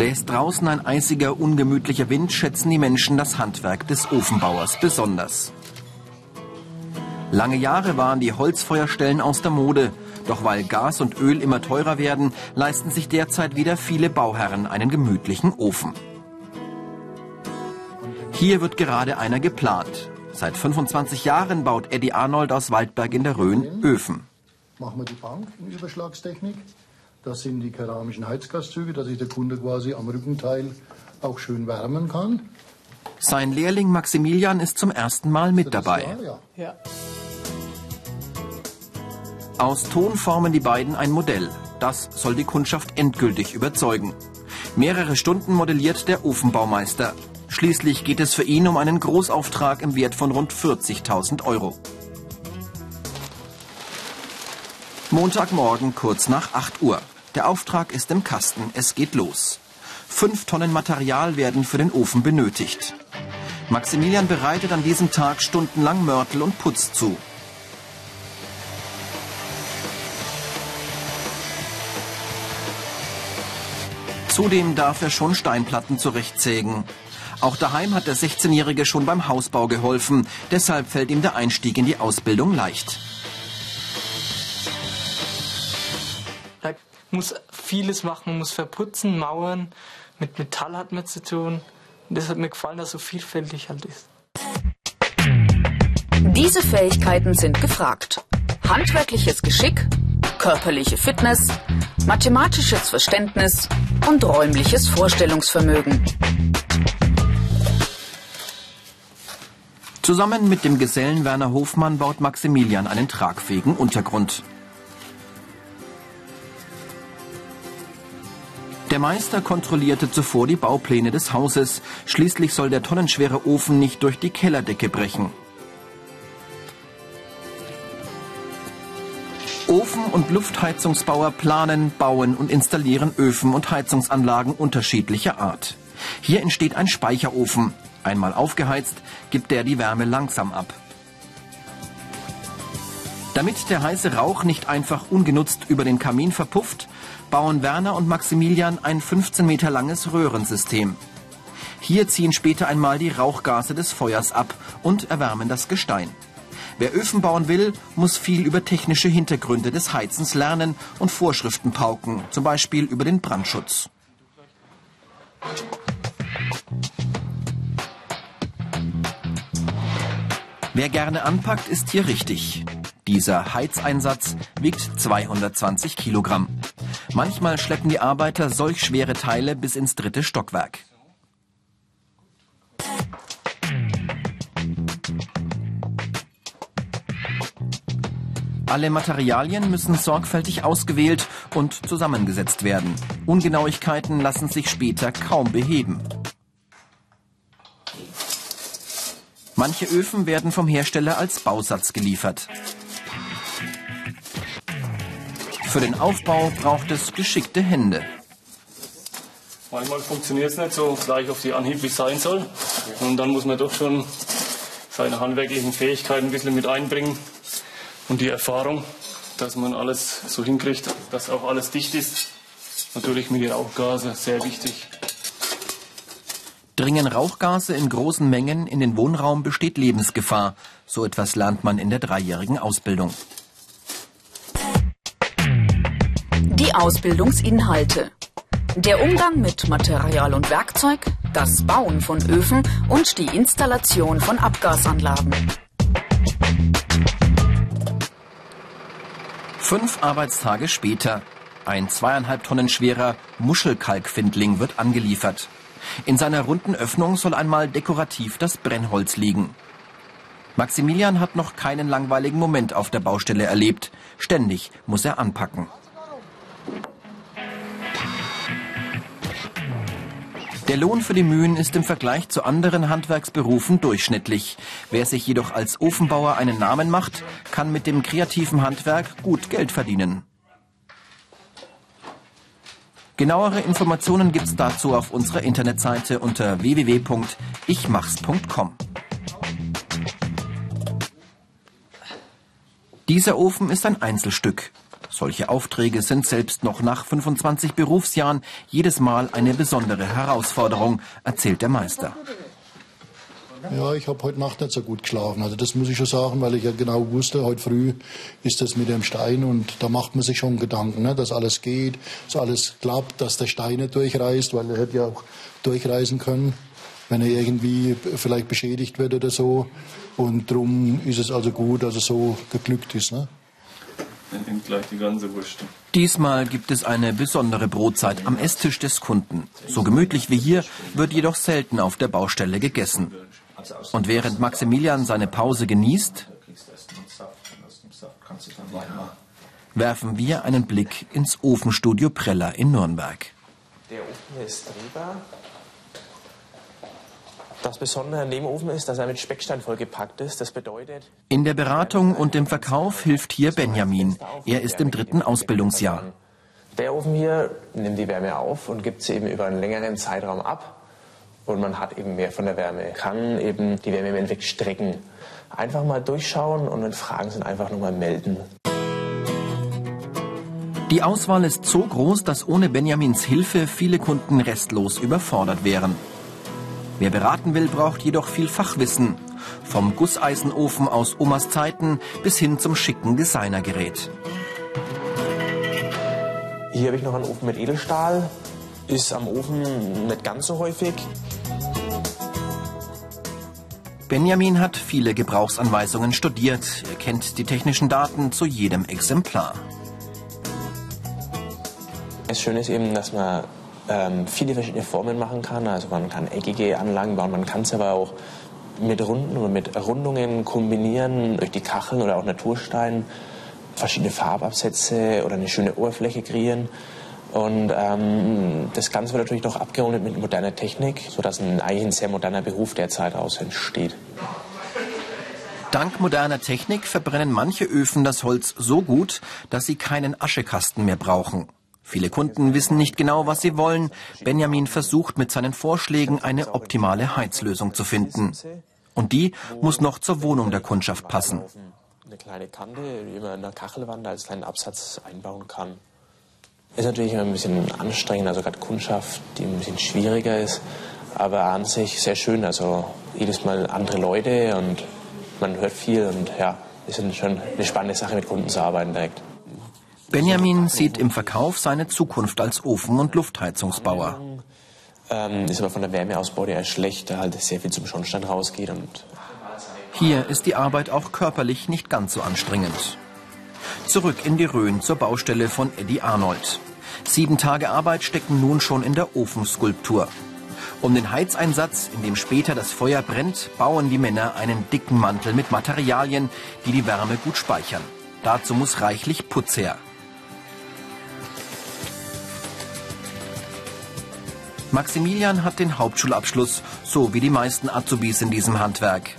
Bläst draußen ein eisiger, ungemütlicher Wind, schätzen die Menschen das Handwerk des Ofenbauers besonders. Lange Jahre waren die Holzfeuerstellen aus der Mode. Doch weil Gas und Öl immer teurer werden, leisten sich derzeit wieder viele Bauherren einen gemütlichen Ofen. Hier wird gerade einer geplant. Seit 25 Jahren baut Eddie Arnold aus Waldberg in der Rhön Öfen. Machen wir die Bank in Überschlagstechnik. Das sind die keramischen Heizgaszüge, dass sich der Kunde quasi am Rückenteil auch schön wärmen kann. Sein Lehrling Maximilian ist zum ersten Mal mit dabei. Jahr, ja. Aus Ton formen die beiden ein Modell. Das soll die Kundschaft endgültig überzeugen. Mehrere Stunden modelliert der Ofenbaumeister. Schließlich geht es für ihn um einen Großauftrag im Wert von rund 40.000 Euro. Montagmorgen kurz nach 8 Uhr. Der Auftrag ist im Kasten, es geht los. Fünf Tonnen Material werden für den Ofen benötigt. Maximilian bereitet an diesem Tag stundenlang Mörtel und Putz zu. Zudem darf er schon Steinplatten zurechtsägen. Auch daheim hat der 16-Jährige schon beim Hausbau geholfen. Deshalb fällt ihm der Einstieg in die Ausbildung leicht. Muss vieles machen, man muss verputzen, mauern. Mit Metall hat man zu tun. Und das hat mir gefallen, dass so vielfältig halt ist. Diese Fähigkeiten sind gefragt. Handwerkliches Geschick, körperliche Fitness, mathematisches Verständnis und räumliches Vorstellungsvermögen. Zusammen mit dem Gesellen Werner Hofmann baut Maximilian einen tragfähigen Untergrund. Meister kontrollierte zuvor die Baupläne des Hauses. Schließlich soll der tonnenschwere Ofen nicht durch die Kellerdecke brechen. Ofen- und Luftheizungsbauer planen, bauen und installieren Öfen und Heizungsanlagen unterschiedlicher Art. Hier entsteht ein Speicherofen. Einmal aufgeheizt, gibt der die Wärme langsam ab. Damit der heiße Rauch nicht einfach ungenutzt über den Kamin verpufft, bauen Werner und Maximilian ein 15 Meter langes Röhrensystem. Hier ziehen später einmal die Rauchgase des Feuers ab und erwärmen das Gestein. Wer Öfen bauen will, muss viel über technische Hintergründe des Heizens lernen und Vorschriften pauken, zum Beispiel über den Brandschutz. Wer gerne anpackt, ist hier richtig. Dieser Heizeinsatz wiegt 220 Kilogramm. Manchmal schleppen die Arbeiter solch schwere Teile bis ins dritte Stockwerk. Alle Materialien müssen sorgfältig ausgewählt und zusammengesetzt werden. Ungenauigkeiten lassen sich später kaum beheben. Manche Öfen werden vom Hersteller als Bausatz geliefert. Für den Aufbau braucht es geschickte Hände. Manchmal funktioniert es nicht so gleich auf die Anhieb, wie es sein soll. Und dann muss man doch schon seine handwerklichen Fähigkeiten ein bisschen mit einbringen und die Erfahrung, dass man alles so hinkriegt, dass auch alles dicht ist. Natürlich mit den Rauchgase, sehr wichtig. Dringen Rauchgase in großen Mengen in den Wohnraum besteht Lebensgefahr. So etwas lernt man in der dreijährigen Ausbildung. Die Ausbildungsinhalte. Der Umgang mit Material und Werkzeug, das Bauen von Öfen und die Installation von Abgasanlagen. Fünf Arbeitstage später. Ein zweieinhalb Tonnen schwerer Muschelkalkfindling wird angeliefert. In seiner runden Öffnung soll einmal dekorativ das Brennholz liegen. Maximilian hat noch keinen langweiligen Moment auf der Baustelle erlebt. Ständig muss er anpacken. Der Lohn für die Mühen ist im Vergleich zu anderen Handwerksberufen durchschnittlich. Wer sich jedoch als Ofenbauer einen Namen macht, kann mit dem kreativen Handwerk gut Geld verdienen. Genauere Informationen gibt's dazu auf unserer Internetseite unter www.ichmachs.com. Dieser Ofen ist ein Einzelstück. Solche Aufträge sind selbst noch nach 25 Berufsjahren jedes Mal eine besondere Herausforderung, erzählt der Meister. Ja, ich habe heute Nacht nicht so gut geschlafen. Also das muss ich schon sagen, weil ich ja genau wusste, heute früh ist das mit dem Stein und da macht man sich schon Gedanken, ne, dass alles geht, dass alles klappt, dass der Stein nicht durchreißt, weil er hätte ja auch durchreißen können, wenn er irgendwie vielleicht beschädigt wird oder so. Und darum ist es also gut, dass es so geglückt ist. Ne? Dann nimmt gleich die ganze Wurst. Diesmal gibt es eine besondere Brotzeit am Esstisch des Kunden. So gemütlich wie hier wird jedoch selten auf der Baustelle gegessen. Und während Maximilian seine Pause genießt, werfen wir einen Blick ins Ofenstudio Preller in Nürnberg. Der Ofen ist drehbar. Das Besondere an dem Ofen ist, dass er mit Speckstein vollgepackt ist. Das bedeutet. In der Beratung und im Verkauf hilft hier Benjamin. Er ist im dritten Ausbildungsjahr. Der Ofen hier nimmt die Wärme auf und gibt sie eben über einen längeren Zeitraum ab und man hat eben mehr von der Wärme. Kann eben die Wärme im Endeffekt strecken. Einfach mal durchschauen und wenn Fragen sind, einfach nochmal melden. Die Auswahl ist so groß, dass ohne Benjamins Hilfe viele Kunden restlos überfordert wären. Wer beraten will, braucht jedoch viel Fachwissen. Vom Gusseisenofen aus Omas Zeiten bis hin zum schicken Designergerät. Hier habe ich noch einen Ofen mit Edelstahl. Ist am Ofen nicht ganz so häufig. Benjamin hat viele Gebrauchsanweisungen studiert. Er kennt die technischen Daten zu jedem Exemplar. Das Schöne ist eben, dass man ähm, viele verschiedene Formen machen kann. Also man kann eckige Anlagen bauen, man kann es aber auch mit Runden oder mit Rundungen kombinieren, durch die Kacheln oder auch Naturstein, verschiedene Farbabsätze oder eine schöne Oberfläche kreieren. Und ähm, das Ganze wird natürlich noch abgerundet mit moderner Technik, sodass ein eigentlich ein sehr moderner Beruf derzeit daraus entsteht. Dank moderner Technik verbrennen manche Öfen das Holz so gut, dass sie keinen Aschekasten mehr brauchen. Viele Kunden wissen nicht genau, was sie wollen. Benjamin versucht mit seinen Vorschlägen eine optimale Heizlösung zu finden. Und die muss noch zur Wohnung der Kundschaft passen. Eine kleine Kante, die man in der Kachelwand als kleinen Absatz einbauen kann. Ist natürlich immer ein bisschen anstrengend, also gerade Kundschaft, die ein bisschen schwieriger ist, aber an sich sehr schön. Also jedes Mal andere Leute und man hört viel und ja, ist schon eine spannende Sache, mit Kunden zu arbeiten direkt. Benjamin sieht im Verkauf seine Zukunft als Ofen- und Luftheizungsbauer. Ähm, ist aber von der Wärmeausbau eher schlecht, da halt sehr viel zum Schornstein rausgeht. Hier ist die Arbeit auch körperlich nicht ganz so anstrengend. Zurück in die Rhön zur Baustelle von Eddie Arnold. Sieben Tage Arbeit stecken nun schon in der Ofenskulptur. Um den Heizeinsatz, in dem später das Feuer brennt, bauen die Männer einen dicken Mantel mit Materialien, die die Wärme gut speichern. Dazu muss reichlich Putz her. Maximilian hat den Hauptschulabschluss, so wie die meisten Azubis in diesem Handwerk.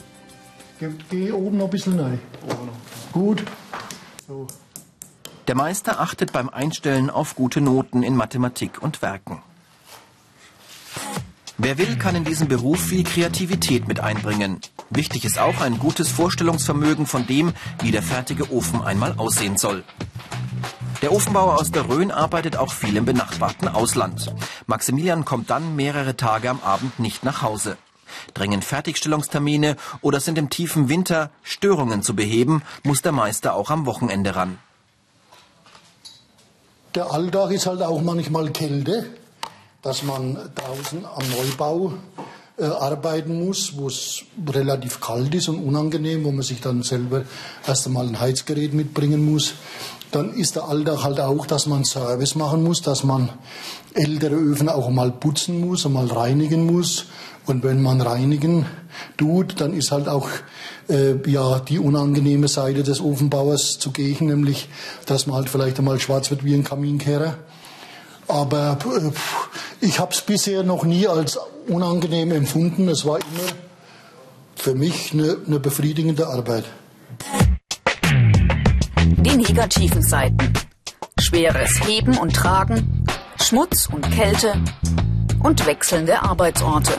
Geh, geh oben noch ein bisschen rein. Gut. So. Der Meister achtet beim Einstellen auf gute Noten in Mathematik und Werken. Wer will, kann in diesem Beruf viel Kreativität mit einbringen. Wichtig ist auch ein gutes Vorstellungsvermögen von dem, wie der fertige Ofen einmal aussehen soll. Der Ofenbauer aus der Rhön arbeitet auch viel im benachbarten Ausland. Maximilian kommt dann mehrere Tage am Abend nicht nach Hause. Drängen Fertigstellungstermine oder sind im tiefen Winter Störungen zu beheben, muss der Meister auch am Wochenende ran. Der Alltag ist halt auch manchmal Kälte, dass man draußen am Neubau äh, arbeiten muss, wo es relativ kalt ist und unangenehm, wo man sich dann selber erst einmal ein Heizgerät mitbringen muss. Dann ist der Alltag halt auch, dass man Service machen muss, dass man ältere Öfen auch mal putzen muss und mal reinigen muss. Und wenn man reinigen tut, dann ist halt auch äh, ja die unangenehme Seite des Ofenbauers zugegen, nämlich dass man halt vielleicht einmal schwarz wird wie ein Kaminkehrer. Aber äh, ich habe es bisher noch nie als unangenehm empfunden. Es war immer für mich eine, eine befriedigende Arbeit. Die negativen Seiten. Schweres Heben und Tragen, Schmutz und Kälte und wechselnde Arbeitsorte.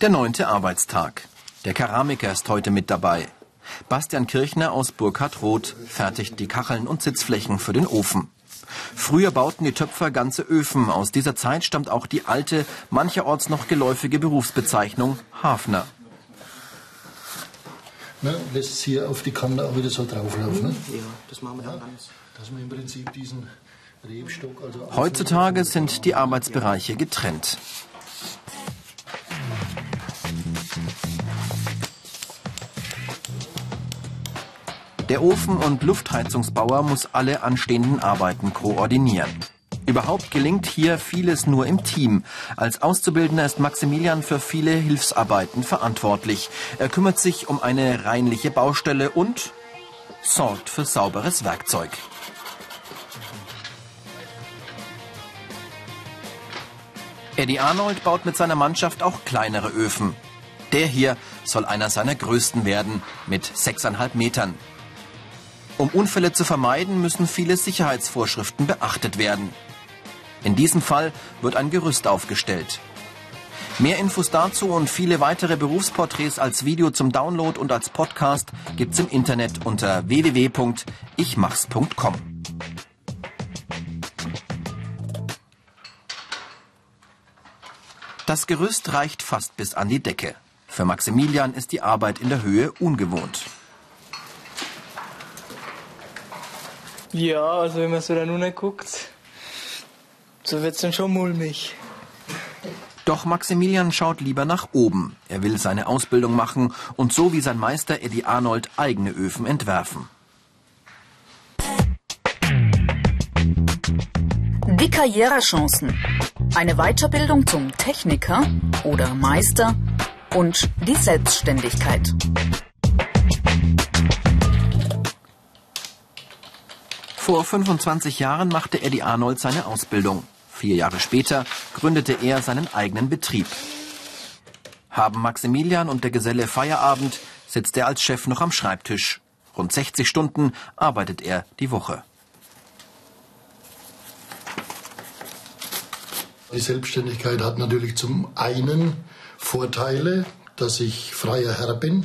Der neunte Arbeitstag. Der Keramiker ist heute mit dabei. Bastian Kirchner aus Burkhard-Roth fertigt die Kacheln und Sitzflächen für den Ofen. Früher bauten die Töpfer ganze Öfen. Aus dieser Zeit stammt auch die alte, mancherorts noch geläufige Berufsbezeichnung Hafner. Ne, lässt es hier auf die Kante auch wieder so drauflaufen. Ne? Ja, das machen wir dann ganz. Dass man im Prinzip diesen Rebstock, also Heutzutage sind die Arbeitsbereiche getrennt. Der Ofen- und Luftheizungsbauer muss alle anstehenden Arbeiten koordinieren. Überhaupt gelingt hier vieles nur im Team. Als Auszubildender ist Maximilian für viele Hilfsarbeiten verantwortlich. Er kümmert sich um eine reinliche Baustelle und sorgt für sauberes Werkzeug. Eddie Arnold baut mit seiner Mannschaft auch kleinere Öfen. Der hier soll einer seiner größten werden, mit 6,5 Metern. Um Unfälle zu vermeiden, müssen viele Sicherheitsvorschriften beachtet werden. In diesem Fall wird ein Gerüst aufgestellt. Mehr Infos dazu und viele weitere Berufsporträts als Video zum Download und als Podcast gibt's im Internet unter www.ichmachs.com. Das Gerüst reicht fast bis an die Decke. Für Maximilian ist die Arbeit in der Höhe ungewohnt. Ja, also wenn man so da nur guckt, so wird's dann schon mulmig. Doch Maximilian schaut lieber nach oben. Er will seine Ausbildung machen und so wie sein Meister Eddie Arnold eigene Öfen entwerfen. Die Karrierechancen. Eine Weiterbildung zum Techniker oder Meister und die Selbstständigkeit. Vor 25 Jahren machte Eddie Arnold seine Ausbildung. Vier Jahre später gründete er seinen eigenen Betrieb. Haben Maximilian und der Geselle Feierabend, sitzt er als Chef noch am Schreibtisch. Rund 60 Stunden arbeitet er die Woche. Die Selbstständigkeit hat natürlich zum einen Vorteile, dass ich freier Herr bin.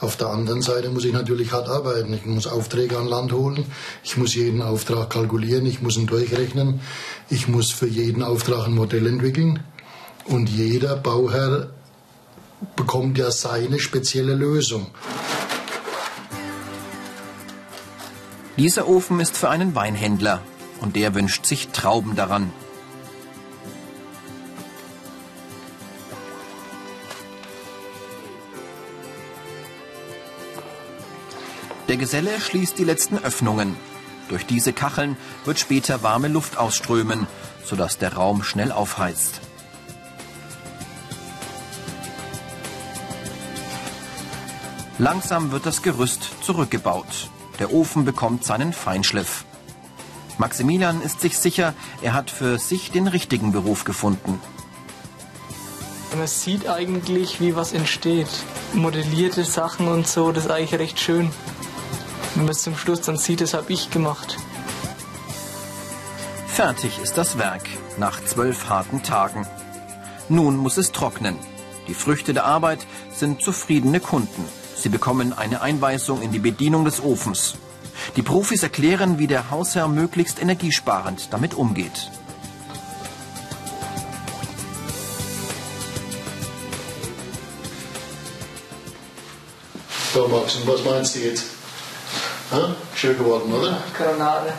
Auf der anderen Seite muss ich natürlich hart arbeiten. Ich muss Aufträge an Land holen. Ich muss jeden Auftrag kalkulieren. Ich muss ihn durchrechnen. Ich muss für jeden Auftrag ein Modell entwickeln. Und jeder Bauherr bekommt ja seine spezielle Lösung. Dieser Ofen ist für einen Weinhändler und der wünscht sich Trauben daran. Der Geselle schließt die letzten Öffnungen. Durch diese Kacheln wird später warme Luft ausströmen, sodass der Raum schnell aufheizt. Langsam wird das Gerüst zurückgebaut. Der Ofen bekommt seinen Feinschliff. Maximilian ist sich sicher, er hat für sich den richtigen Beruf gefunden. Man sieht eigentlich, wie was entsteht. Modellierte Sachen und so, das ist eigentlich recht schön. Wenn man es zum Schluss dann sieht, das habe ich gemacht. Fertig ist das Werk nach zwölf harten Tagen. Nun muss es trocknen. Die Früchte der Arbeit sind zufriedene Kunden. Sie bekommen eine Einweisung in die Bedienung des Ofens. Die Profis erklären, wie der Hausherr möglichst energiesparend damit umgeht. So, Max, und was meinst du jetzt? Schön geworden, oder? Granate.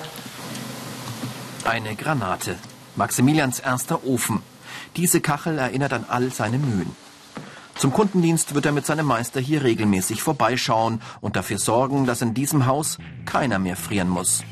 Eine Granate. Maximilians erster Ofen. Diese Kachel erinnert an all seine Mühen. Zum Kundendienst wird er mit seinem Meister hier regelmäßig vorbeischauen und dafür sorgen, dass in diesem Haus keiner mehr frieren muss.